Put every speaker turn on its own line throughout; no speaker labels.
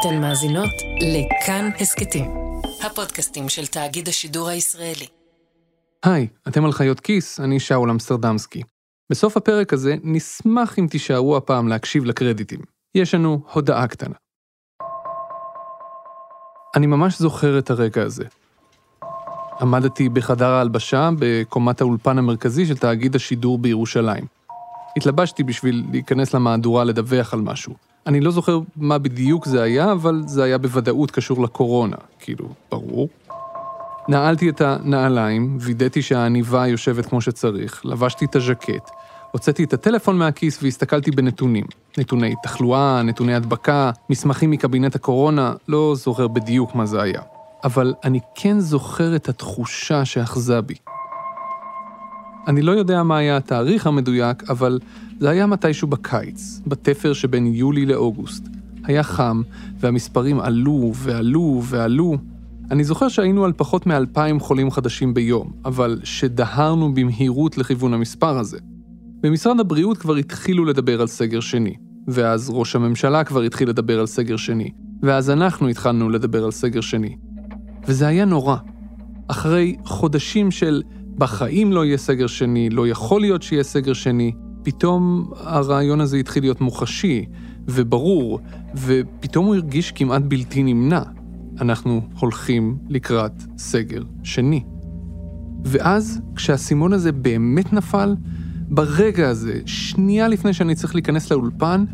אתן מאזינות לכאן הסכתים, הפודקאסטים של תאגיד השידור הישראלי.
היי, אתם על חיות כיס, אני שאול אמסטרדמסקי. בסוף הפרק הזה נשמח אם תישארו הפעם להקשיב לקרדיטים. יש לנו הודעה קטנה. אני ממש זוכר את הרגע הזה. עמדתי בחדר ההלבשה בקומת האולפן המרכזי של תאגיד השידור בירושלים. התלבשתי בשביל להיכנס למהדורה לדווח על משהו. אני לא זוכר מה בדיוק זה היה, אבל זה היה בוודאות קשור לקורונה, כאילו, ברור. נעלתי את הנעליים, וידאתי שהעניבה יושבת כמו שצריך, לבשתי את הז'קט, הוצאתי את הטלפון מהכיס והסתכלתי בנתונים. נתוני תחלואה, נתוני הדבקה, מסמכים מקבינט הקורונה, לא זוכר בדיוק מה זה היה. אבל אני כן זוכר את התחושה שאחזה בי. אני לא יודע מה היה התאריך המדויק, אבל זה היה מתישהו בקיץ, בתפר שבין יולי לאוגוסט. היה חם, והמספרים עלו ועלו ועלו. אני זוכר שהיינו על פחות מאלפיים חולים חדשים ביום, אבל שדהרנו במהירות לכיוון המספר הזה. במשרד הבריאות כבר התחילו לדבר על סגר שני, ואז ראש הממשלה כבר התחיל לדבר על סגר שני, ואז אנחנו התחלנו לדבר על סגר שני. וזה היה נורא. אחרי חודשים של בחיים לא יהיה סגר שני, לא יכול להיות שיהיה סגר שני, פתאום הרעיון הזה התחיל להיות מוחשי וברור, ופתאום הוא הרגיש כמעט בלתי נמנע. אנחנו הולכים לקראת סגר שני. ואז, כשהאסימון הזה באמת נפל, ברגע הזה, שנייה לפני שאני צריך להיכנס לאולפן,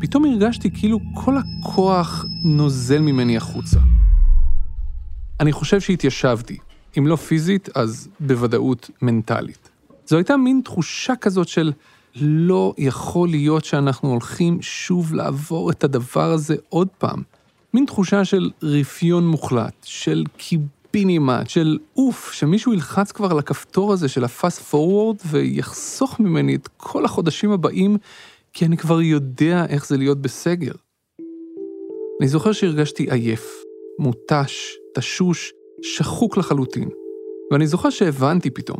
פתאום הרגשתי כאילו כל הכוח נוזל ממני החוצה. אני חושב שהתיישבתי, אם לא פיזית, אז בוודאות מנטלית. זו הייתה מין תחושה כזאת של לא יכול להיות שאנחנו הולכים שוב לעבור את הדבר הזה עוד פעם. מין תחושה של רפיון מוחלט, של קיבינימט, של אוף, שמישהו ילחץ כבר על הכפתור הזה של הפאסט פורוורד ויחסוך ממני את כל החודשים הבאים, כי אני כבר יודע איך זה להיות בסגר. אני זוכר שהרגשתי עייף, מותש, תשוש, שחוק לחלוטין. ואני זוכר שהבנתי פתאום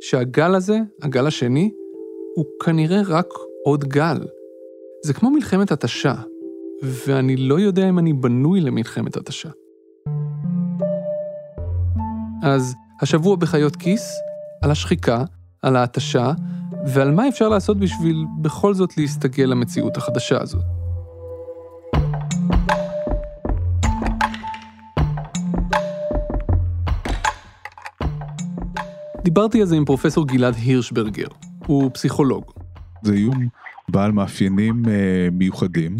שהגל הזה, הגל השני, הוא כנראה רק עוד גל. זה כמו מלחמת התשה, ואני לא יודע אם אני בנוי למלחמת התשה. אז השבוע בחיות כיס, על השחיקה, על ההתשה, ועל מה אפשר לעשות בשביל בכל זאת להסתגל למציאות החדשה הזאת. דיברתי על זה עם פרופסור גלעד הירשברגר, הוא פסיכולוג.
זה איום בעל מאפיינים אה, מיוחדים,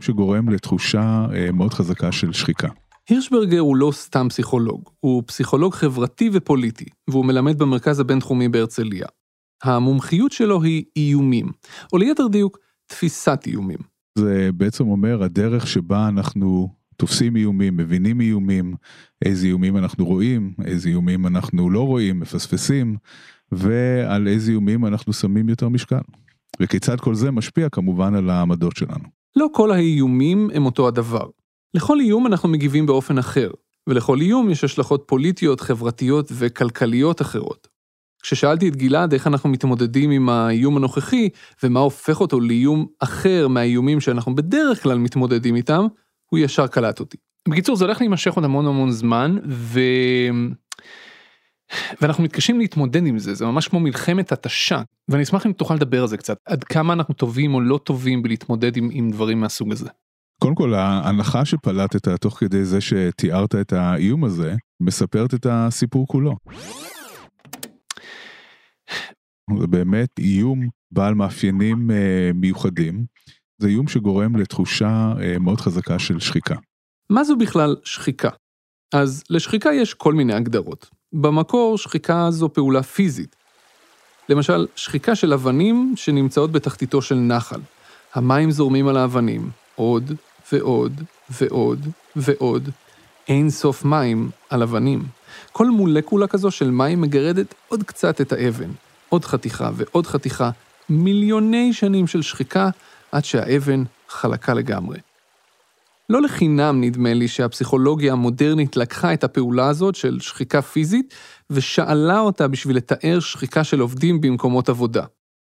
שגורם לתחושה אה, מאוד חזקה של שחיקה.
הירשברגר הוא לא סתם פסיכולוג, הוא פסיכולוג חברתי ופוליטי, והוא מלמד במרכז הבינתחומי בהרצליה. המומחיות שלו היא איומים, או ליתר דיוק, תפיסת איומים.
זה בעצם אומר הדרך שבה אנחנו תופסים איומים, מבינים איומים, איזה איומים אנחנו רואים, איזה איומים אנחנו לא רואים, מפספסים, ועל איזה איומים אנחנו שמים יותר משקל. וכיצד כל זה משפיע כמובן על העמדות שלנו.
לא כל האיומים הם אותו הדבר. לכל איום אנחנו מגיבים באופן אחר, ולכל איום יש השלכות פוליטיות, חברתיות וכלכליות אחרות. כששאלתי את גלעד איך אנחנו מתמודדים עם האיום הנוכחי, ומה הופך אותו לאיום אחר מהאיומים שאנחנו בדרך כלל מתמודדים איתם, הוא ישר קלט אותי. בקיצור, זה הולך להימשך עוד המון המון זמן, ו... ואנחנו מתקשים להתמודד עם זה, זה ממש כמו מלחמת התשה, ואני אשמח אם תוכל לדבר על זה קצת, עד כמה אנחנו טובים או לא טובים בלהתמודד עם, עם דברים מהסוג הזה.
קודם כל, ההנחה שפלטת תוך כדי זה שתיארת את האיום הזה, מספרת את הסיפור כולו. זה באמת איום בעל מאפיינים אה, מיוחדים, זה איום שגורם לתחושה אה, מאוד חזקה של שחיקה.
מה זו בכלל שחיקה? אז לשחיקה יש כל מיני הגדרות. במקור שחיקה זו פעולה פיזית. למשל, שחיקה של אבנים שנמצאות בתחתיתו של נחל. המים זורמים על האבנים, עוד ועוד ועוד ועוד. אין סוף מים על אבנים. כל מולקולה כזו של מים מגרדת עוד קצת את האבן. עוד חתיכה ועוד חתיכה, מיליוני שנים של שחיקה עד שהאבן חלקה לגמרי. לא לחינם נדמה לי שהפסיכולוגיה המודרנית לקחה את הפעולה הזאת של שחיקה פיזית ושאלה אותה בשביל לתאר שחיקה של עובדים במקומות עבודה.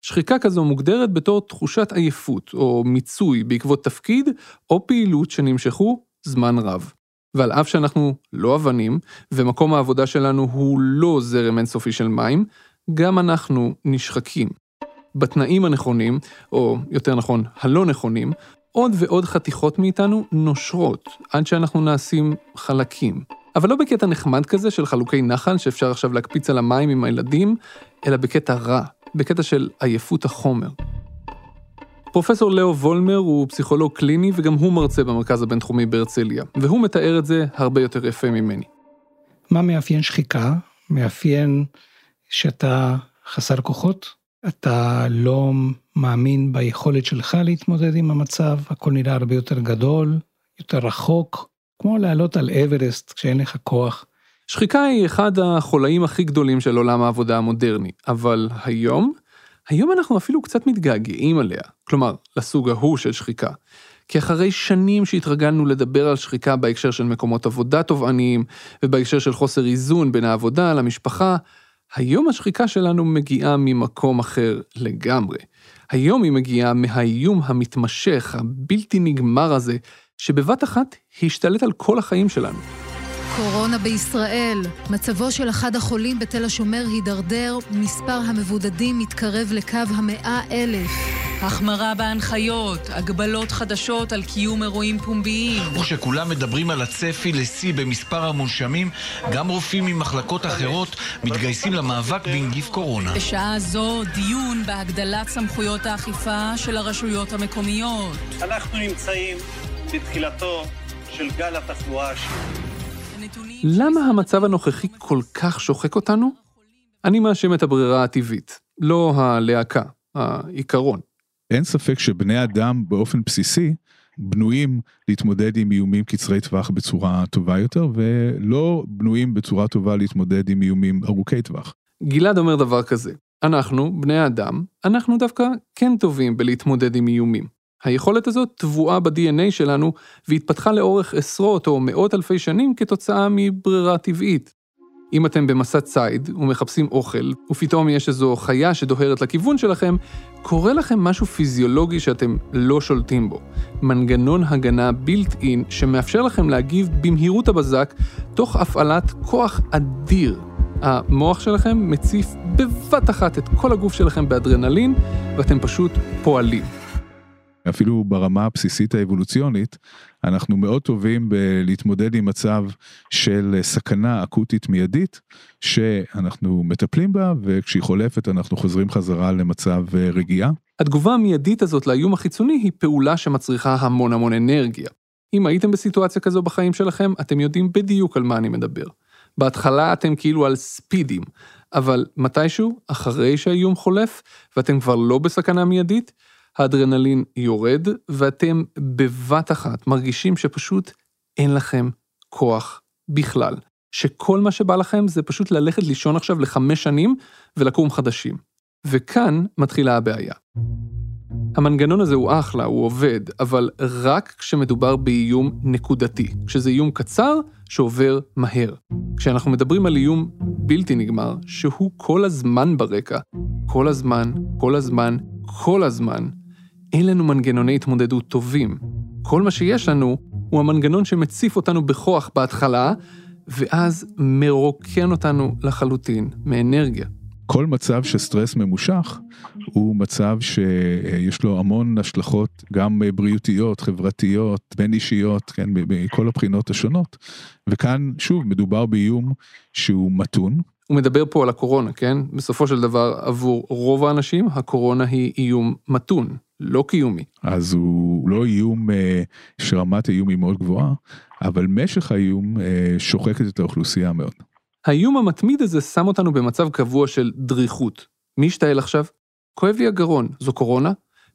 שחיקה כזו מוגדרת בתור תחושת עייפות או מיצוי בעקבות תפקיד או פעילות שנמשכו זמן רב. ועל אף שאנחנו לא אבנים, ומקום העבודה שלנו הוא לא זרם אינסופי של מים, גם אנחנו נשחקים. בתנאים הנכונים, או יותר נכון, הלא נכונים, עוד ועוד חתיכות מאיתנו נושרות, עד שאנחנו נעשים חלקים. אבל לא בקטע נחמד כזה של חלוקי נחל שאפשר עכשיו להקפיץ על המים עם הילדים, אלא בקטע רע, בקטע של עייפות החומר. פרופסור לאו וולמר הוא פסיכולוג קליני וגם הוא מרצה במרכז הבינתחומי בהרצליה, והוא מתאר את זה הרבה יותר יפה ממני.
מה מאפיין שחיקה? מאפיין שאתה חסר כוחות, אתה לא מאמין ביכולת שלך להתמודד עם המצב, הכל נראה הרבה יותר גדול, יותר רחוק, כמו לעלות על אברסט כשאין לך כוח.
שחיקה היא אחד החולאים הכי גדולים של עולם העבודה המודרני, אבל היום, היום אנחנו אפילו קצת מתגעגעים עליה, כלומר, לסוג ההוא של שחיקה. כי אחרי שנים שהתרגלנו לדבר על שחיקה בהקשר של מקומות עבודה תובעניים, ובהקשר של חוסר איזון בין העבודה למשפחה, היום השחיקה שלנו מגיעה ממקום אחר לגמרי. היום היא מגיעה מהאיום המתמשך, הבלתי נגמר הזה, שבבת אחת השתלט על כל החיים שלנו.
קורונה בישראל. מצבו של אחד החולים בתל השומר הידרדר, מספר המבודדים מתקרב לקו המאה אלף.
החמרה בהנחיות, הגבלות חדשות על קיום אירועים פומביים.
וכשכולם מדברים על הצפי לשיא במספר המונשמים, גם רופאים ממחלקות אחרות מתגייסים למאבק בנגיף קורונה.
בשעה זו דיון בהגדלת סמכויות האכיפה של הרשויות המקומיות.
אנחנו נמצאים בתחילתו של גל התחלואה השני.
למה המצב הנוכחי כל כך שוחק אותנו? אני מאשים את הברירה הטבעית, לא הלהקה, העיקרון.
אין ספק שבני אדם באופן בסיסי בנויים להתמודד עם איומים קצרי טווח בצורה טובה יותר, ולא בנויים בצורה טובה להתמודד עם איומים ארוכי טווח.
גלעד אומר דבר כזה, אנחנו, בני האדם, אנחנו דווקא כן טובים בלהתמודד עם איומים. היכולת הזאת טבועה ב-DNA שלנו והתפתחה לאורך עשרות או מאות אלפי שנים כתוצאה מברירה טבעית. אם אתם במסע ציד ומחפשים אוכל, ופתאום יש איזו חיה שדוהרת לכיוון שלכם, קורה לכם משהו פיזיולוגי שאתם לא שולטים בו. מנגנון הגנה בילט אין שמאפשר לכם להגיב במהירות הבזק, תוך הפעלת כוח אדיר. המוח שלכם מציף בבת אחת את כל הגוף שלכם באדרנלין, ואתם פשוט פועלים.
אפילו ברמה הבסיסית האבולוציונית, אנחנו מאוד טובים בלהתמודד עם מצב של סכנה אקוטית מיידית, שאנחנו מטפלים בה, וכשהיא חולפת אנחנו חוזרים חזרה למצב אה, רגיעה.
התגובה המיידית הזאת לאיום החיצוני היא פעולה שמצריכה המון המון אנרגיה. אם הייתם בסיטואציה כזו בחיים שלכם, אתם יודעים בדיוק על מה אני מדבר. בהתחלה אתם כאילו על ספידים, אבל מתישהו, אחרי שהאיום חולף, ואתם כבר לא בסכנה מיידית, האדרנלין יורד, ואתם בבת אחת מרגישים שפשוט אין לכם כוח בכלל. שכל מה שבא לכם זה פשוט ללכת לישון עכשיו לחמש שנים ולקום חדשים. וכאן מתחילה הבעיה. המנגנון הזה הוא אחלה, הוא עובד, אבל רק כשמדובר באיום נקודתי, כשזה איום קצר שעובר מהר. כשאנחנו מדברים על איום בלתי נגמר, שהוא כל הזמן ברקע, כל הזמן, כל הזמן, כל הזמן, אין לנו מנגנוני התמודדות טובים. כל מה שיש לנו הוא המנגנון שמציף אותנו בכוח בהתחלה, ואז מרוקן אותנו לחלוטין מאנרגיה.
כל מצב של סטרס ממושך הוא מצב שיש לו המון השלכות גם בריאותיות, חברתיות, בין אישיות, כן, מכל הבחינות השונות. וכאן, שוב, מדובר באיום שהוא מתון.
הוא מדבר פה על הקורונה, כן? בסופו של דבר, עבור רוב האנשים, הקורונה היא איום מתון. לא קיומי.
אז הוא לא איום אה, שרמת האיום היא מאוד גבוהה, אבל משך האיום אה, שוחקת את האוכלוסייה מאוד.
האיום המתמיד הזה שם אותנו במצב קבוע של דריכות. מי ישתעל עכשיו? כואב לי הגרון, זו קורונה?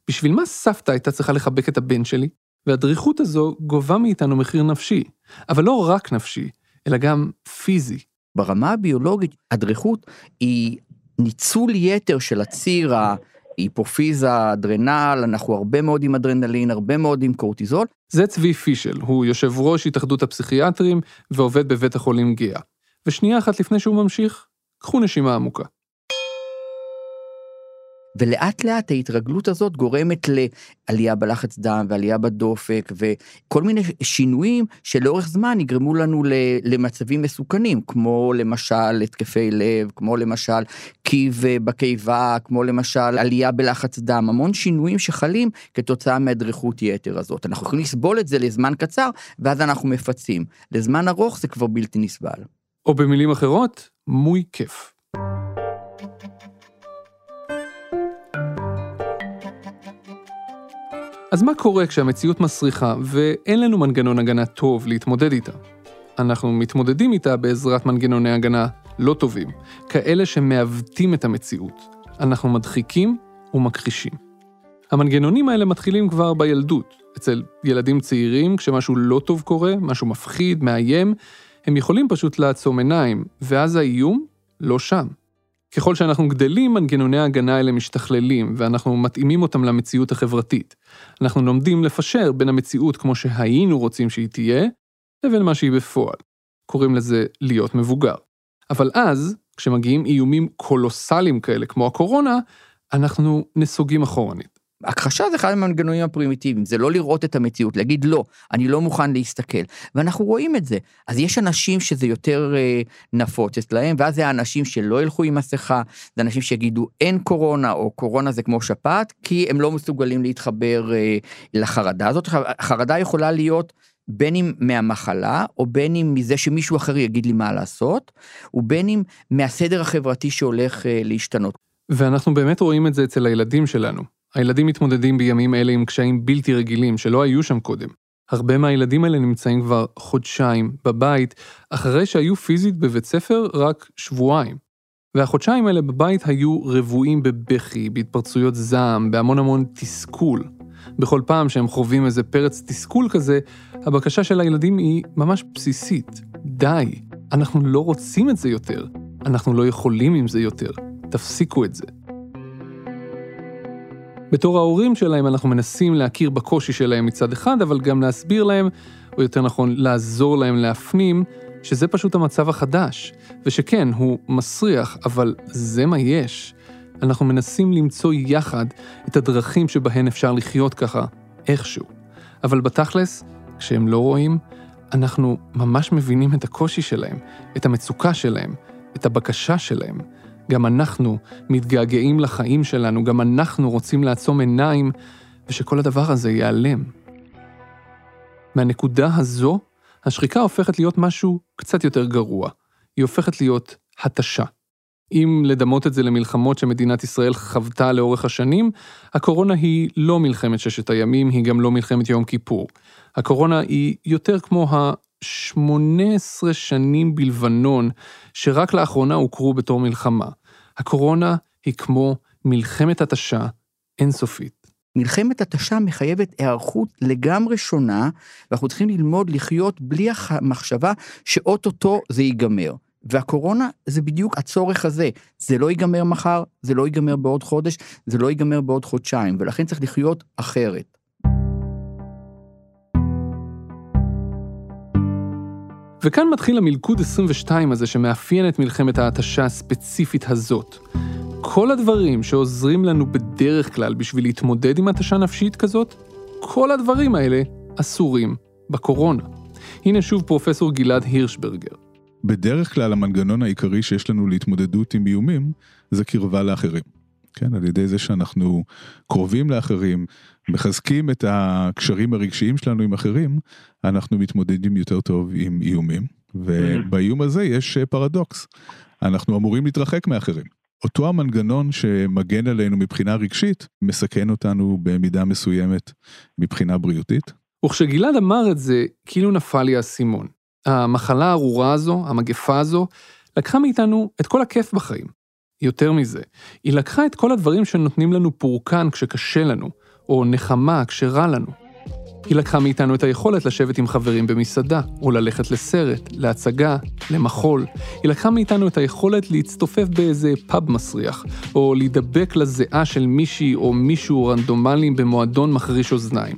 בשביל מה סבתא הייתה צריכה לחבק את הבן שלי? והדריכות הזו גובה מאיתנו מחיר נפשי, אבל לא רק נפשי, אלא גם פיזי.
ברמה הביולוגית, הדריכות היא ניצול יתר של הציר היפופיזה, אדרנל, אנחנו הרבה מאוד עם אדרנלין, הרבה מאוד עם קורטיזול.
זה צבי פישל, הוא יושב ראש התאחדות הפסיכיאטרים ועובד בבית החולים גאה. ושנייה אחת לפני שהוא ממשיך, קחו נשימה עמוקה.
ולאט לאט ההתרגלות הזאת גורמת לעלייה בלחץ דם ועלייה בדופק וכל מיני שינויים שלאורך זמן יגרמו לנו למצבים מסוכנים, כמו למשל התקפי לב, כמו למשל קיב בקיבה, כמו למשל עלייה בלחץ דם, המון שינויים שחלים כתוצאה מהדריכות יתר הזאת. אנחנו יכולים לסבול את זה לזמן קצר, ואז אנחנו מפצים. לזמן ארוך זה כבר בלתי נסבל.
או במילים אחרות, מוי כיף. אז מה קורה כשהמציאות מסריחה ואין לנו מנגנון הגנה טוב להתמודד איתה? אנחנו מתמודדים איתה בעזרת מנגנוני הגנה לא טובים, כאלה שמעוותים את המציאות. אנחנו מדחיקים ומכחישים. המנגנונים האלה מתחילים כבר בילדות, אצל ילדים צעירים, כשמשהו לא טוב קורה, משהו מפחיד, מאיים, הם יכולים פשוט לעצום עיניים, ואז האיום לא שם. ככל שאנחנו גדלים, מנגנוני ההגנה האלה משתכללים, ואנחנו מתאימים אותם למציאות החברתית. אנחנו לומדים לפשר בין המציאות כמו שהיינו רוצים שהיא תהיה, לבין מה שהיא בפועל. קוראים לזה להיות מבוגר. אבל אז, כשמגיעים איומים קולוסליים כאלה כמו הקורונה, אנחנו נסוגים אחורנית.
הכחשה זה אחד המנגנונים הפרימיטיביים, זה לא לראות את המציאות, להגיד לא, אני לא מוכן להסתכל. ואנחנו רואים את זה. אז יש אנשים שזה יותר אה, נפוץ אצלהם, ואז זה האנשים שלא ילכו עם מסכה, זה אנשים שיגידו אין קורונה, או קורונה זה כמו שפעת, כי הם לא מסוגלים להתחבר אה, לחרדה הזאת. חרדה יכולה להיות בין אם מהמחלה, או בין אם מזה שמישהו אחר יגיד לי מה לעשות, ובין אם מהסדר החברתי שהולך אה, להשתנות.
ואנחנו באמת רואים את זה אצל הילדים שלנו. הילדים מתמודדים בימים אלה עם קשיים בלתי רגילים שלא היו שם קודם. הרבה מהילדים האלה נמצאים כבר חודשיים בבית, אחרי שהיו פיזית בבית ספר רק שבועיים. והחודשיים האלה בבית היו רבועים בבכי, בהתפרצויות זעם, בהמון המון תסכול. בכל פעם שהם חווים איזה פרץ תסכול כזה, הבקשה של הילדים היא ממש בסיסית. די, אנחנו לא רוצים את זה יותר. אנחנו לא יכולים עם זה יותר. תפסיקו את זה. בתור ההורים שלהם אנחנו מנסים להכיר בקושי שלהם מצד אחד, אבל גם להסביר להם, או יותר נכון, לעזור להם להפנים, שזה פשוט המצב החדש, ושכן, הוא מסריח, אבל זה מה יש. אנחנו מנסים למצוא יחד את הדרכים שבהן אפשר לחיות ככה, איכשהו. אבל בתכלס, כשהם לא רואים, אנחנו ממש מבינים את הקושי שלהם, את המצוקה שלהם, את הבקשה שלהם. גם אנחנו מתגעגעים לחיים שלנו, גם אנחנו רוצים לעצום עיניים, ושכל הדבר הזה ייעלם. מהנקודה הזו, השחיקה הופכת להיות משהו קצת יותר גרוע. היא הופכת להיות התשה. אם לדמות את זה למלחמות שמדינת ישראל חוותה לאורך השנים, הקורונה היא לא מלחמת ששת הימים, היא גם לא מלחמת יום כיפור. הקורונה היא יותר כמו ה-18 שנים בלבנון, שרק לאחרונה הוכרו בתור מלחמה. הקורונה היא כמו מלחמת התשה אינסופית.
מלחמת התשה מחייבת היערכות לגמרי שונה, ואנחנו צריכים ללמוד לחיות בלי המחשבה שאו-טו-טו זה ייגמר. והקורונה זה בדיוק הצורך הזה, זה לא ייגמר מחר, זה לא ייגמר בעוד חודש, זה לא ייגמר בעוד חודשיים, ולכן צריך לחיות אחרת.
וכאן מתחיל המלכוד 22 הזה שמאפיין את מלחמת ההתשה הספציפית הזאת. כל הדברים שעוזרים לנו בדרך כלל בשביל להתמודד עם התשה נפשית כזאת, כל הדברים האלה אסורים בקורונה. הנה שוב פרופסור גלעד הירשברגר.
בדרך כלל המנגנון העיקרי שיש לנו להתמודדות עם איומים זה קרבה לאחרים. כן, על ידי זה שאנחנו קרובים לאחרים, מחזקים את הקשרים הרגשיים שלנו עם אחרים, אנחנו מתמודדים יותר טוב עם איומים. ובאיום הזה יש פרדוקס, אנחנו אמורים להתרחק מאחרים. אותו המנגנון שמגן עלינו מבחינה רגשית, מסכן אותנו במידה מסוימת מבחינה בריאותית.
וכשגלעד אמר את זה, כאילו נפל לי האסימון. המחלה הארורה הזו, המגפה הזו, לקחה מאיתנו את כל הכיף בחיים. יותר מזה, היא לקחה את כל הדברים שנותנים לנו פורקן כשקשה לנו, או נחמה כשרע לנו. היא לקחה מאיתנו את היכולת לשבת עם חברים במסעדה, או ללכת לסרט, להצגה, למחול. היא לקחה מאיתנו את היכולת להצטופף באיזה פאב מסריח, או להידבק לזיעה של מישהי או מישהו רנדומלי במועדון מחריש אוזניים.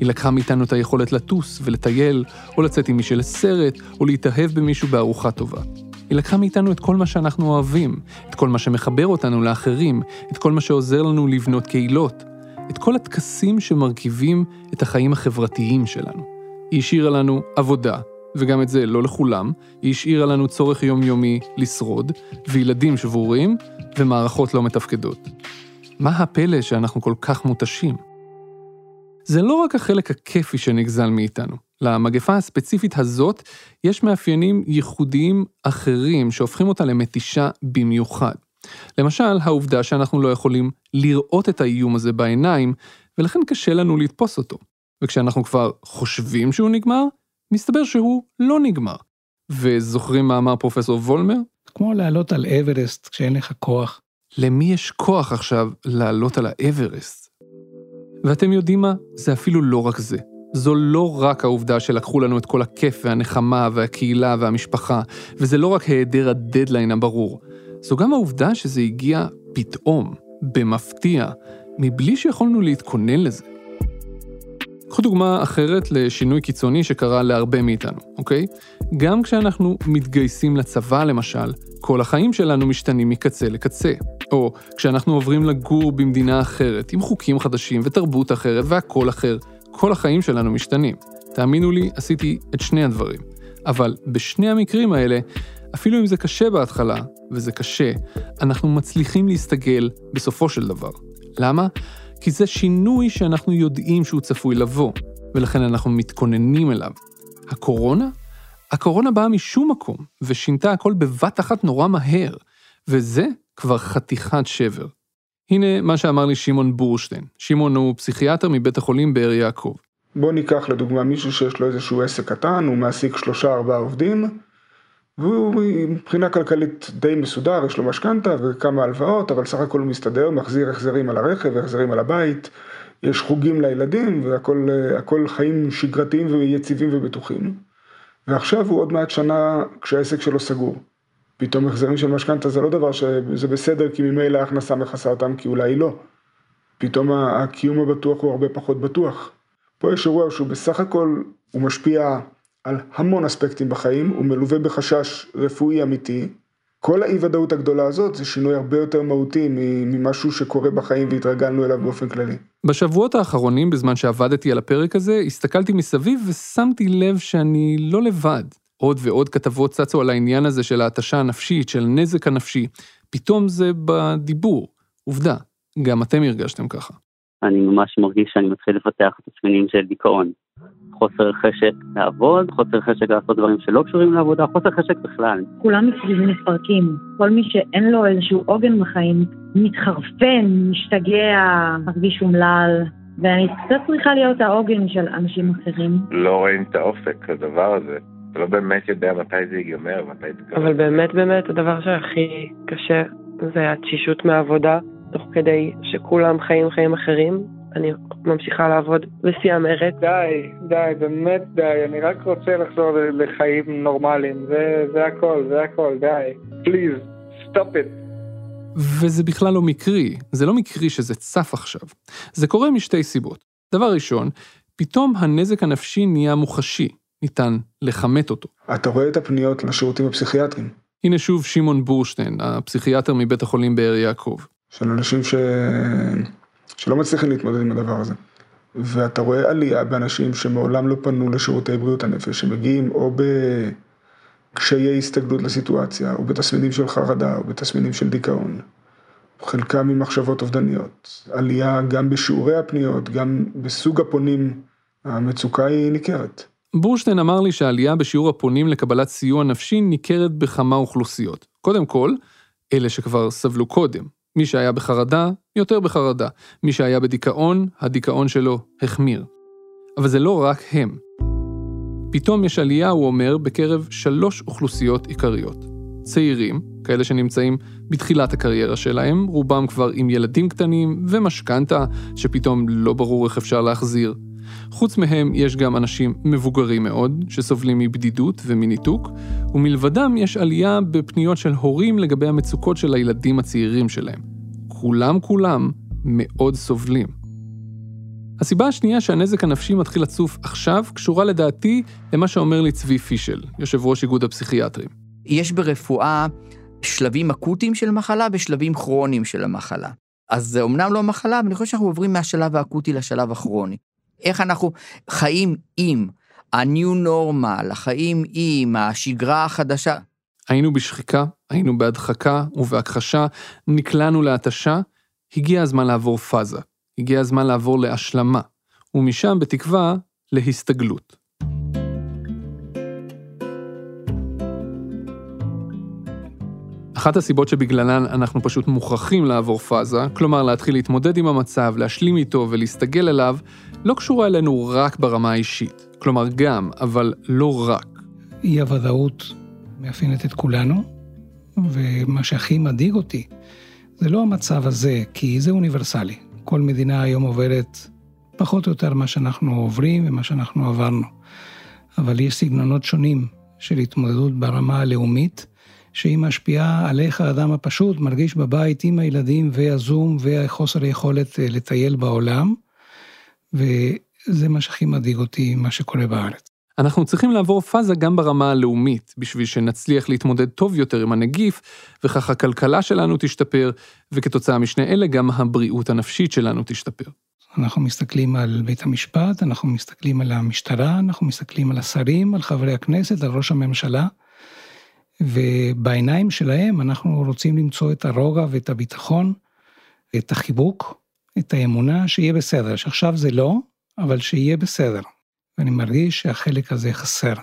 היא לקחה מאיתנו את היכולת לטוס ולטייל, או לצאת עם מישהו לסרט, או להתאהב במישהו בארוחה טובה. היא לקחה מאיתנו את כל מה שאנחנו אוהבים, את כל מה שמחבר אותנו לאחרים, את כל מה שעוזר לנו לבנות קהילות, את כל הטקסים שמרכיבים את החיים החברתיים שלנו. היא השאירה לנו עבודה, וגם את זה לא לכולם, היא השאירה לנו צורך יומיומי לשרוד, וילדים שבורים, ומערכות לא מתפקדות. מה הפלא שאנחנו כל כך מותשים? זה לא רק החלק הכיפי שנגזל מאיתנו. למגפה הספציפית הזאת יש מאפיינים ייחודיים אחרים שהופכים אותה למתישה במיוחד. למשל, העובדה שאנחנו לא יכולים לראות את האיום הזה בעיניים, ולכן קשה לנו לתפוס אותו. וכשאנחנו כבר חושבים שהוא נגמר, מסתבר שהוא לא נגמר. וזוכרים מה אמר פרופסור וולמר?
כמו לעלות על אברסט כשאין לך כוח.
למי יש כוח עכשיו לעלות על האברסט? ואתם יודעים מה? זה אפילו לא רק זה. זו לא רק העובדה שלקחו לנו את כל הכיף והנחמה והקהילה והמשפחה, וזה לא רק היעדר הדדליין הברור. זו גם העובדה שזה הגיע פתאום, במפתיע, מבלי שיכולנו להתכונן לזה. קחו דוגמה אחרת לשינוי קיצוני שקרה להרבה מאיתנו, אוקיי? גם כשאנחנו מתגייסים לצבא, למשל, כל החיים שלנו משתנים מקצה לקצה. או כשאנחנו עוברים לגור במדינה אחרת, עם חוקים חדשים ותרבות אחרת והכל אחר, כל החיים שלנו משתנים. תאמינו לי, עשיתי את שני הדברים. אבל בשני המקרים האלה, אפילו אם זה קשה בהתחלה, וזה קשה, אנחנו מצליחים להסתגל בסופו של דבר. למה? כי זה שינוי שאנחנו יודעים שהוא צפוי לבוא, ולכן אנחנו מתכוננים אליו. הקורונה? הקורונה באה משום מקום, ושינתה הכל בבת אחת נורא מהר, וזה כבר חתיכת שבר. הנה מה שאמר לי שמעון בורשטיין. שמעון הוא פסיכיאטר מבית החולים באר יעקב.
בוא ניקח לדוגמה מישהו שיש לו איזשהו עסק קטן, הוא מעסיק שלושה ארבעה עובדים, והוא מבחינה כלכלית די מסודר, יש לו משכנתה וכמה הלוואות, אבל סך הכל הוא מסתדר, מחזיר החזרים על הרכב, החזרים על הבית, יש חוגים לילדים והכל חיים שגרתיים ויציבים ובטוחים. ועכשיו הוא עוד מעט שנה כשהעסק שלו סגור. פתאום החזרים של משכנתה זה לא דבר שזה בסדר כי ממילא ההכנסה מכסה אותם כי אולי לא. פתאום הקיום הבטוח הוא הרבה פחות בטוח. פה יש אירוע שהוא בסך הכל, הוא משפיע על המון אספקטים בחיים, הוא מלווה בחשש רפואי אמיתי. כל האי ודאות הגדולה הזאת זה שינוי הרבה יותר מהותי ממשהו שקורה בחיים והתרגלנו אליו באופן כללי.
בשבועות האחרונים, בזמן שעבדתי על הפרק הזה, הסתכלתי מסביב ושמתי לב שאני לא לבד. עוד ועוד כתבות צצו על העניין הזה של ההתשה הנפשית, של נזק הנפשי. פתאום זה בדיבור. עובדה, גם אתם הרגשתם ככה.
אני ממש מרגיש שאני מתחיל לפתח תסמינים של דיכאון. חוסר חשק לעבוד, חוסר חשק לעשות דברים שלא קשורים לעבודה, חוסר חשק בכלל.
כולם מסביבי מפרקים. כל מי שאין לו איזשהו עוגן בחיים, מתחרפן, משתגע, מרגיש אומלל. ואני קצת צריכה להיות העוגן של אנשים אחרים.
לא רואים את האופק, הדבר הזה. אתה לא באמת יודע מתי זה ייגמר, מתי זה ייגמר.
אבל באמת באמת הדבר שהכי קשה זה התשישות מהעבודה, תוך כדי שכולם חיים חיים אחרים, אני ממשיכה לעבוד בשיא המרץ.
די, די, באמת די, אני רק רוצה לחזור לחיים נורמליים, זה, זה הכל, זה הכל, די. please, stop it.
וזה בכלל לא מקרי, זה לא מקרי שזה צף עכשיו. זה קורה משתי סיבות. דבר ראשון, פתאום הנזק הנפשי נהיה מוחשי, ניתן לכמת אותו.
אתה רואה את הפניות לשירותים הפסיכיאטריים.
הנה שוב שמעון בורשטיין, הפסיכיאטר מבית החולים באר יעקב.
של אנשים ש... שלא מצליחים להתמודד עם הדבר הזה. ואתה רואה עלייה באנשים שמעולם לא פנו לשירותי בריאות הנפש, שמגיעים או בקשיי הסתגלות לסיטואציה, או בתסמינים של חרדה, או בתסמינים של דיכאון. חלקם עם מחשבות אובדניות. עלייה גם בשיעורי הפניות, גם בסוג הפונים, המצוקה היא ניכרת.
בורשטיין אמר לי שהעלייה בשיעור הפונים לקבלת סיוע נפשי ניכרת בכמה אוכלוסיות. קודם כל, אלה שכבר סבלו קודם. מי שהיה בחרדה, יותר בחרדה. מי שהיה בדיכאון, הדיכאון שלו החמיר. אבל זה לא רק הם. פתאום יש עלייה, הוא אומר, בקרב שלוש אוכלוסיות עיקריות. צעירים, כאלה שנמצאים בתחילת הקריירה שלהם, רובם כבר עם ילדים קטנים ומשכנתה, שפתאום לא ברור איך אפשר להחזיר. חוץ מהם יש גם אנשים מבוגרים מאוד, שסובלים מבדידות ומניתוק, ומלבדם יש עלייה בפניות של הורים לגבי המצוקות של הילדים הצעירים שלהם. כולם כולם מאוד סובלים. הסיבה השנייה שהנזק הנפשי מתחיל לצוף עכשיו קשורה לדעתי למה שאומר לי צבי פישל, יושב ראש איגוד הפסיכיאטרים.
יש ברפואה שלבים אקוטיים של מחלה ושלבים כרוניים של המחלה. אז זה אומנם לא מחלה, אבל אני חושב שאנחנו עוברים מהשלב האקוטי לשלב הכרוני. איך אנחנו חיים עם ה-new normal, החיים עם השגרה החדשה.
היינו בשחיקה, היינו בהדחקה ובהכחשה, נקלענו להתשה, הגיע הזמן לעבור פאזה, הגיע הזמן לעבור להשלמה, ומשם, בתקווה, להסתגלות. אחת הסיבות שבגללן אנחנו פשוט מוכרחים לעבור פאזה, כלומר להתחיל להתמודד עם המצב, להשלים איתו ולהסתגל אליו, לא קשורה אלינו רק ברמה האישית. כלומר גם, אבל לא רק.
אי הוודאות מאפיינת את כולנו, ומה שהכי מדאיג אותי זה לא המצב הזה, כי זה אוניברסלי. כל מדינה היום עוברת פחות או יותר מה שאנחנו עוברים ומה שאנחנו עברנו. אבל יש סגנונות שונים של התמודדות ברמה הלאומית, שהיא משפיעה על איך האדם הפשוט מרגיש בבית עם הילדים והזום והחוסר היכולת אה, לטייל בעולם, וזה מה שהכי מדאיג אותי, מה שקורה בארץ.
אנחנו צריכים לעבור פאזה גם ברמה הלאומית, בשביל שנצליח להתמודד טוב יותר עם הנגיף, וכך הכלכלה שלנו תשתפר, וכתוצאה משני אלה גם הבריאות הנפשית שלנו תשתפר.
אנחנו מסתכלים על בית המשפט, אנחנו מסתכלים על המשטרה, אנחנו מסתכלים על השרים, על חברי הכנסת, על ראש הממשלה. ובעיניים שלהם אנחנו רוצים למצוא את הרוגע ואת הביטחון, את החיבוק, את האמונה שיהיה בסדר, שעכשיו זה לא, אבל שיהיה בסדר. ואני מרגיש שהחלק הזה חסר.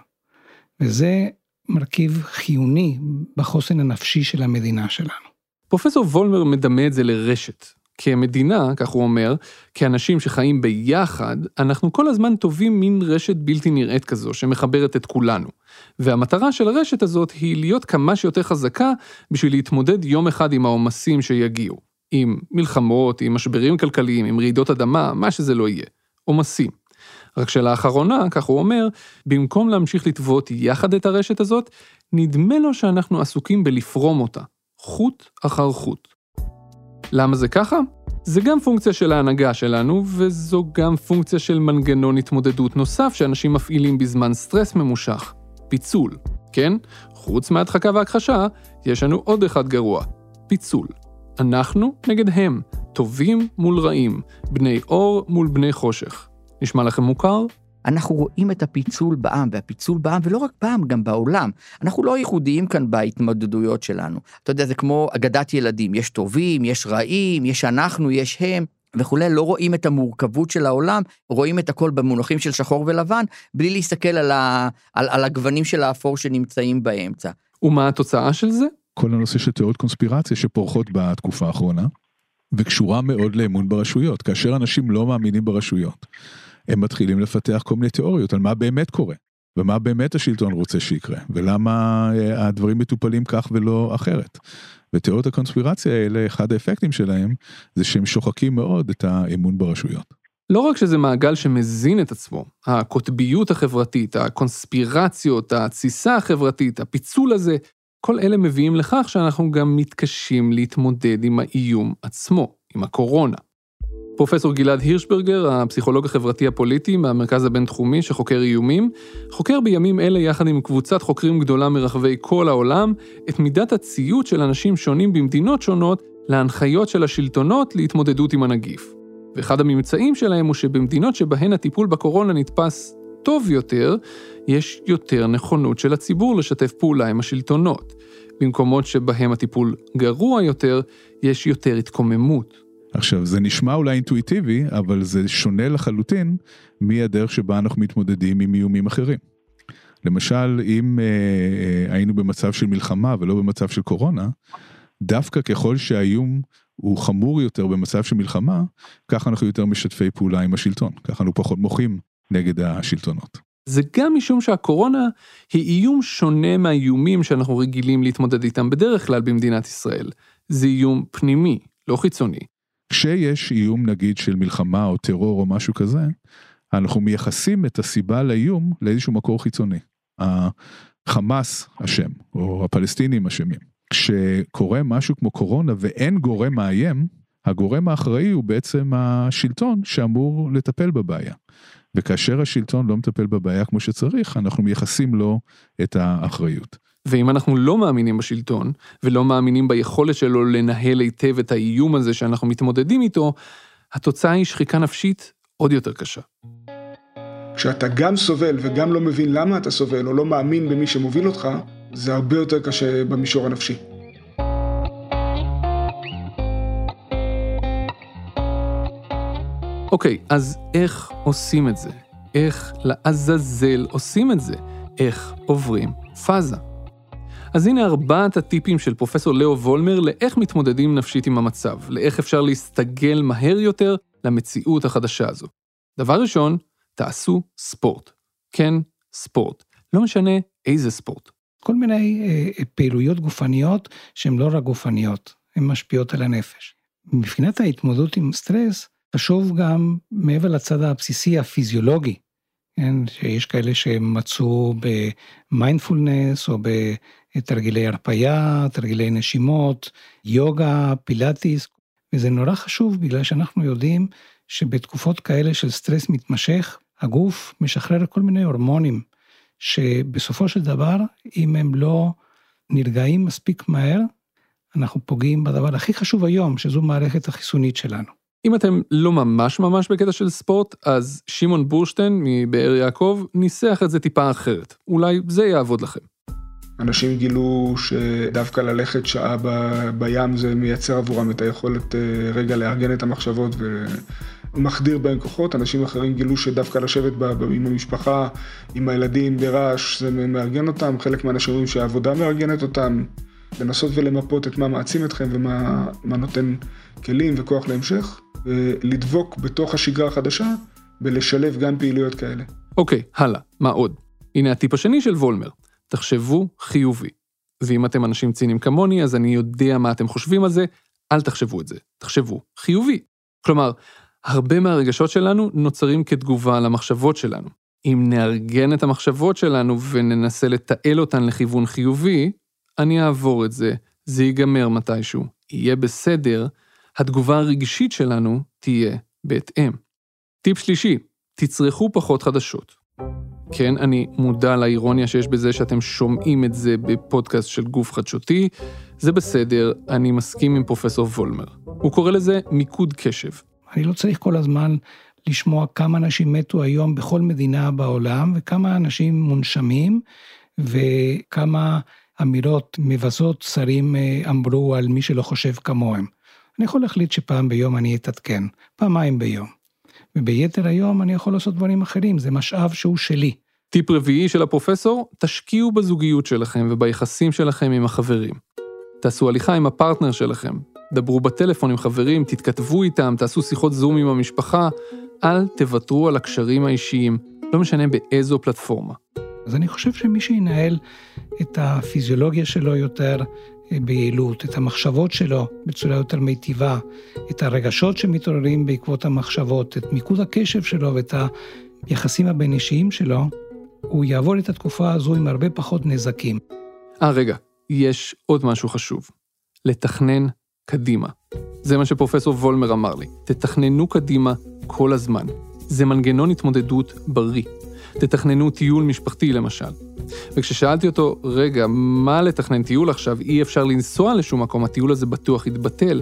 וזה מרכיב חיוני בחוסן הנפשי של המדינה שלנו.
פרופסור וולמר מדמה את זה לרשת. כמדינה, כך הוא אומר, כאנשים שחיים ביחד, אנחנו כל הזמן טובים מין רשת בלתי נראית כזו, שמחברת את כולנו. והמטרה של הרשת הזאת היא להיות כמה שיותר חזקה בשביל להתמודד יום אחד עם העומסים שיגיעו. עם מלחמות, עם משברים כלכליים, עם רעידות אדמה, מה שזה לא יהיה. עומסים. רק שלאחרונה, כך הוא אומר, במקום להמשיך לטוות יחד את הרשת הזאת, נדמה לו שאנחנו עסוקים בלפרום אותה, חוט אחר חוט. למה זה ככה? זה גם פונקציה של ההנהגה שלנו, וזו גם פונקציה של מנגנון התמודדות נוסף שאנשים מפעילים בזמן סטרס ממושך, פיצול. כן? חוץ מהדחקה והכחשה, יש לנו עוד אחד גרוע, פיצול. אנחנו נגד הם, טובים מול רעים, בני אור מול בני חושך. נשמע לכם מוכר?
אנחנו רואים את הפיצול בעם, והפיצול בעם, ולא רק בעם, גם בעולם. אנחנו לא ייחודיים כאן בהתמודדויות שלנו. אתה יודע, זה כמו אגדת ילדים, יש טובים, יש רעים, יש אנחנו, יש הם. וכולי, לא רואים את המורכבות של העולם, רואים את הכל במונחים של שחור ולבן, בלי להסתכל על, ה, על, על הגוונים של האפור שנמצאים באמצע.
ומה התוצאה של זה?
כל הנושא של תיאוריות קונספירציה שפורחות בתקופה האחרונה, וקשורה מאוד לאמון ברשויות. כאשר אנשים לא מאמינים ברשויות, הם מתחילים לפתח כל מיני תיאוריות על מה באמת קורה, ומה באמת השלטון רוצה שיקרה, ולמה אה, הדברים מטופלים כך ולא אחרת. ותיאוריות הקונספירציה האלה, אחד האפקטים שלהם, זה שהם שוחקים מאוד את האמון ברשויות.
לא רק שזה מעגל שמזין את עצמו, הקוטביות החברתית, הקונספירציות, התסיסה החברתית, הפיצול הזה, כל אלה מביאים לכך שאנחנו גם מתקשים להתמודד עם האיום עצמו, עם הקורונה. פרופסור גלעד הירשברגר, הפסיכולוג החברתי הפוליטי מהמרכז הבינתחומי שחוקר איומים, חוקר בימים אלה יחד עם קבוצת חוקרים גדולה מרחבי כל העולם את מידת הציות של אנשים שונים במדינות שונות להנחיות של השלטונות להתמודדות עם הנגיף. ואחד הממצאים שלהם הוא שבמדינות שבהן הטיפול בקורונה נתפס טוב יותר, יש יותר נכונות של הציבור לשתף פעולה עם השלטונות. במקומות שבהם הטיפול גרוע יותר, יש יותר התקוממות.
עכשיו, זה נשמע אולי אינטואיטיבי, אבל זה שונה לחלוטין מהדרך שבה אנחנו מתמודדים עם איומים אחרים. למשל, אם אה, אה, היינו במצב של מלחמה ולא במצב של קורונה, דווקא ככל שהאיום הוא חמור יותר במצב של מלחמה, ככה אנחנו יותר משתפי פעולה עם השלטון, ככה אנחנו פחות מוחים נגד השלטונות.
זה גם משום שהקורונה היא איום שונה מהאיומים שאנחנו רגילים להתמודד איתם בדרך כלל במדינת ישראל. זה איום פנימי, לא חיצוני.
כשיש איום נגיד של מלחמה או טרור או משהו כזה, אנחנו מייחסים את הסיבה לאיום לאיזשהו מקור חיצוני. החמאס אשם, או הפלסטינים אשמים. כשקורה משהו כמו קורונה ואין גורם מאיים, הגורם האחראי הוא בעצם השלטון שאמור לטפל בבעיה. וכאשר השלטון לא מטפל בבעיה כמו שצריך, אנחנו מייחסים לו את האחריות.
ואם אנחנו לא מאמינים בשלטון, ולא מאמינים ביכולת שלו לנהל היטב את האיום הזה שאנחנו מתמודדים איתו, התוצאה היא שחיקה נפשית עוד יותר קשה.
כשאתה גם סובל וגם לא מבין למה אתה סובל, או לא מאמין במי שמוביל אותך, זה הרבה יותר קשה במישור הנפשי.
אוקיי, אז איך עושים את זה? איך לעזאזל עושים את זה? איך עוברים פאזה? אז הנה ארבעת הטיפים של פרופסור לאו וולמר לאיך מתמודדים נפשית עם המצב, לאיך אפשר להסתגל מהר יותר למציאות החדשה הזו. דבר ראשון, תעשו ספורט. כן, ספורט. לא משנה איזה ספורט.
כל מיני אה, פעילויות גופניות שהן לא רק גופניות, הן משפיעות על הנפש. מבחינת ההתמודדות עם סטרס, חשוב גם מעבר לצד הבסיסי הפיזיולוגי, כן, שיש כאלה שמצאו במיינדפולנס או בתרגילי הרפייה, תרגילי נשימות, יוגה, פילאטיס, וזה נורא חשוב בגלל שאנחנו יודעים שבתקופות כאלה של סטרס מתמשך, הגוף משחרר כל מיני הורמונים, שבסופו של דבר, אם הם לא נרגעים מספיק מהר, אנחנו פוגעים בדבר הכי חשוב היום, שזו מערכת החיסונית שלנו.
אם אתם לא ממש ממש בקטע של ספורט, אז שמעון בורשטיין מבאר יעקב ניסח את זה טיפה אחרת. אולי זה יעבוד לכם.
אנשים גילו שדווקא ללכת שעה ב, בים זה מייצר עבורם את היכולת אה, רגע לארגן את המחשבות ומחדיר בהם כוחות. אנשים אחרים גילו שדווקא לשבת ב, עם המשפחה, עם הילדים ברעש, זה מארגן אותם. חלק מהאנשים אומרים שהעבודה מארגנת אותם. לנסות ולמפות את מה מעצים אתכם ומה נותן כלים וכוח להמשך. ולדבוק בתוך השגרה החדשה ולשלב גם פעילויות כאלה.
אוקיי, הלאה, מה עוד? הנה הטיפ השני של וולמר, תחשבו חיובי. ואם אתם אנשים ציניים כמוני, אז אני יודע מה אתם חושבים על זה, אל תחשבו את זה, תחשבו חיובי. כלומר, הרבה מהרגשות שלנו נוצרים כתגובה למחשבות שלנו. אם נארגן את המחשבות שלנו וננסה לתעל אותן לכיוון חיובי, אני אעבור את זה, זה ייגמר מתישהו, יהיה בסדר, התגובה הרגשית שלנו תהיה בהתאם. טיפ שלישי, תצרכו פחות חדשות. כן, אני מודע לאירוניה שיש בזה שאתם שומעים את זה בפודקאסט של גוף חדשותי, זה בסדר, אני מסכים עם פרופסור וולמר. הוא קורא לזה מיקוד קשב.
אני לא צריך כל הזמן לשמוע כמה אנשים מתו היום בכל מדינה בעולם, וכמה אנשים מונשמים, וכמה אמירות מבזות שרים אה, אמרו על מי שלא חושב כמוהם. אני יכול להחליט שפעם ביום אני אתעדכן, פעמיים ביום. וביתר היום אני יכול לעשות דברים אחרים, זה משאב שהוא שלי.
טיפ רביעי של הפרופסור, תשקיעו בזוגיות שלכם וביחסים שלכם עם החברים. תעשו הליכה עם הפרטנר שלכם, דברו בטלפון עם חברים, תתכתבו איתם, תעשו שיחות זום עם המשפחה, אל תוותרו על הקשרים האישיים, לא משנה באיזו פלטפורמה.
אז אני חושב שמי שינהל את הפיזיולוגיה שלו יותר, ביעילות, את המחשבות שלו בצורה יותר מיטיבה, את הרגשות שמתעוררים בעקבות המחשבות, את מיקוד הקשב שלו ואת היחסים הבין-אישיים שלו, הוא יעבור את התקופה הזו עם הרבה פחות נזקים.
אה, רגע, יש עוד משהו חשוב. לתכנן קדימה. זה מה שפרופסור וולמר אמר לי. תתכננו קדימה כל הזמן. זה מנגנון התמודדות בריא. תתכננו טיול משפחתי למשל. וכששאלתי אותו, רגע, מה לתכנן טיול עכשיו? אי אפשר לנסוע לשום מקום, הטיול הזה בטוח יתבטל.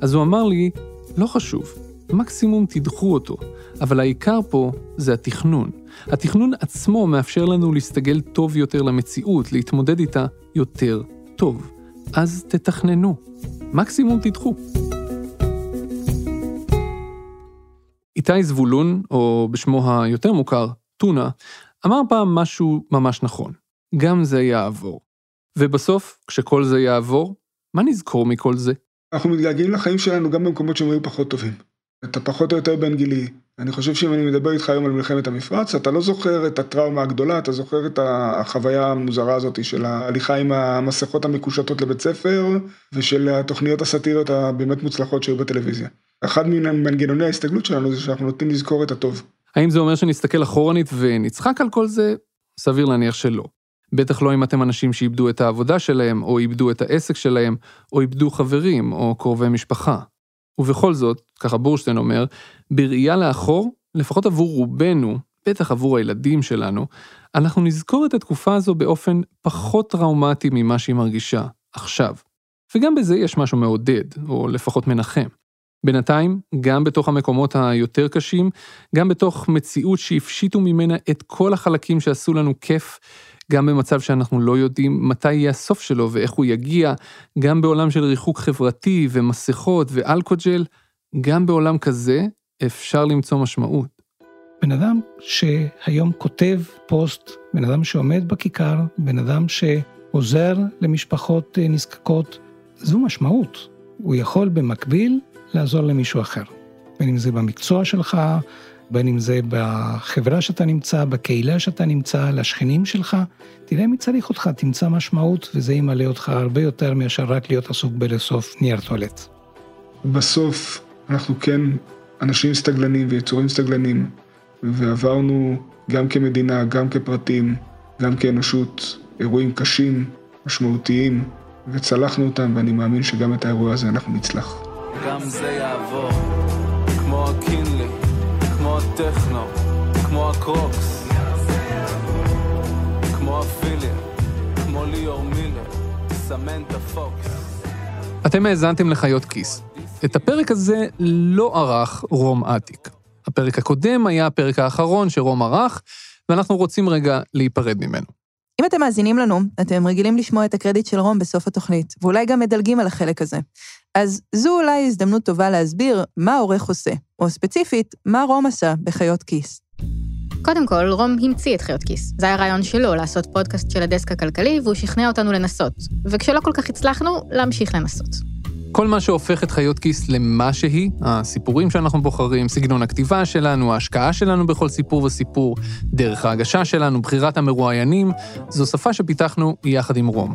אז הוא אמר לי, לא חשוב, מקסימום תדחו אותו, אבל העיקר פה זה התכנון. התכנון עצמו מאפשר לנו להסתגל טוב יותר למציאות, להתמודד איתה יותר טוב. אז תתכננו, מקסימום תדחו. איתי זבולון, או בשמו היותר מוכר, טונה, אמר פעם משהו ממש נכון. גם זה יעבור. ובסוף, כשכל זה יעבור, מה נזכור מכל זה?
אנחנו מתגעגעים לחיים שלנו גם במקומות שהם היו פחות טובים. אתה פחות או יותר בן גילי. אני חושב שאם אני מדבר איתך היום על מלחמת המפרץ, אתה לא זוכר את הטראומה הגדולה, אתה זוכר את החוויה המוזרה הזאת של ההליכה עם המסכות המקושטות לבית ספר, ושל התוכניות הסאטיריות הבאמת מוצלחות שהיו בטלוויזיה. אחד ממנגנוני ההסתגלות שלנו זה שאנחנו נוטים לזכור את הטוב.
האם זה אומר שנסתכל אחורנית ונצחק על כל זה? סביר להניח שלא. בטח לא אם אתם אנשים שאיבדו את העבודה שלהם, או איבדו את העסק שלהם, או איבדו חברים, או קרובי משפחה. ובכל זאת, ככה בורשטיין אומר, בראייה לאחור, לפחות עבור רובנו, בטח עבור הילדים שלנו, אנחנו נזכור את התקופה הזו באופן פחות טראומטי ממה שהיא מרגישה עכשיו. וגם בזה יש משהו מעודד, או לפחות מנחם. בינתיים, גם בתוך המקומות היותר קשים, גם בתוך מציאות שהפשיטו ממנה את כל החלקים שעשו לנו כיף, גם במצב שאנחנו לא יודעים מתי יהיה הסוף שלו ואיך הוא יגיע, גם בעולם של ריחוק חברתי ומסכות ואלכוג'ל, גם בעולם כזה אפשר למצוא משמעות.
בן אדם שהיום כותב פוסט, בן אדם שעומד בכיכר, בן אדם שעוזר למשפחות נזקקות, זו משמעות. הוא יכול במקביל לעזור למישהו אחר. בין אם זה במקצוע שלך, בין אם זה בחברה שאתה נמצא, בקהילה שאתה נמצא, לשכנים שלך. תראה מי צריך אותך, תמצא משמעות, וזה ימלא אותך הרבה יותר מאשר רק להיות עסוק בלאסוף נייר טואלט.
בסוף אנחנו כן אנשים סטגלנים ויצורים סטגלנים, ועברנו גם כמדינה, גם כפרטים, גם כאנושות, אירועים קשים, משמעותיים, וצלחנו אותם, ואני מאמין שגם את האירוע הזה אנחנו נצלח.
גם זה יעבור, כמו הקינלי, כמו הטכנו, כמו הקרוקס, כמו הפיליה, כמו ליאור מילר, סמנטה פוקס.
אתם האזנתם לחיות כיס. את הפרק הזה לא ערך רום אטיק. הפרק הקודם היה הפרק האחרון שרום ערך, ואנחנו רוצים רגע להיפרד ממנו.
אם אתם מאזינים לנו, אתם רגילים לשמוע את הקרדיט של רום בסוף התוכנית, ואולי גם מדלגים על החלק הזה. אז זו אולי הזדמנות טובה להסביר מה העורך עושה, או ספציפית, מה רום עשה בחיות כיס.
קודם כל, רום המציא את חיות כיס. זה היה רעיון שלו לעשות פודקאסט של הדסק הכלכלי, והוא שכנע אותנו לנסות. וכשלא כל כך הצלחנו, להמשיך לנסות.
כל מה שהופך את חיות כיס למה שהיא, הסיפורים שאנחנו בוחרים, סגנון הכתיבה שלנו, ההשקעה שלנו בכל סיפור וסיפור, דרך ההגשה שלנו, בחירת המרואיינים, זו שפה שפיתחנו יחד עם רום.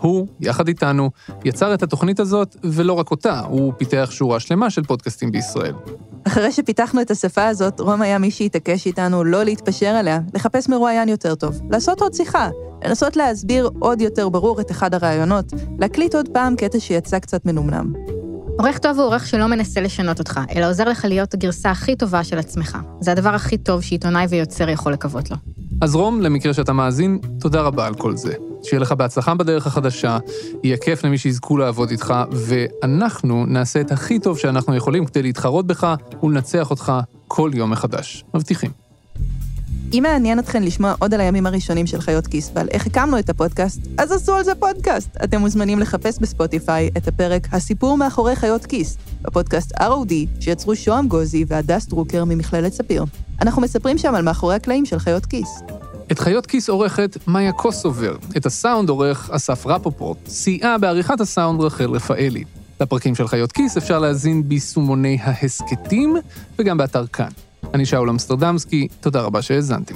הוא, יחד איתנו, יצר את התוכנית הזאת, ולא רק אותה, הוא פיתח שורה שלמה של פודקאסטים בישראל.
אחרי שפיתחנו את השפה הזאת, רום היה מי שהתעקש איתנו לא להתפשר עליה, לחפש מרואיין יותר טוב, לעשות עוד שיחה, לנסות להסביר עוד יותר ברור את אחד הרעיונות, להקליט עוד פעם קטע שיצא קצת מנומנם.
עורך טוב הוא עורך שלא מנסה לשנות אותך, אלא עוזר לך להיות הגרסה הכי טובה של עצמך. זה הדבר הכי טוב שעיתונאי ויוצר יכול לקוות לו.
אז רום, למקרה שאתה מאזין, תודה רבה על כל זה. שיהיה לך בהצלחה בדרך החדשה, יהיה כיף למי שיזכו לעבוד איתך, ואנחנו נעשה את הכי טוב שאנחנו יכולים כדי להתחרות בך ולנצח אותך כל יום מחדש. מבטיחים.
אם מעניין אתכם לשמוע עוד על הימים הראשונים של חיות כיס ועל איך הקמנו את הפודקאסט, אז עשו על זה פודקאסט. אתם מוזמנים לחפש בספוטיפיי את הפרק "הסיפור מאחורי חיות כיס", בפודקאסט ROD שיצרו שוהם גוזי והדס דרוקר ממכללת ספיר. אנחנו מספרים שם על מאחורי הקלעים של חיות כיס.
את חיות כיס עורכת מאיה קוסובר, את הסאונד עורך אסף רפופורט, סייעה בעריכת הסאונד רחל רפאלי. לפרקים של חיות כיס אפשר להזין ביישומוני ההסכתים וגם באתר כאן. אני שאול אמסטרדמסקי, תודה רבה שהאזנתם.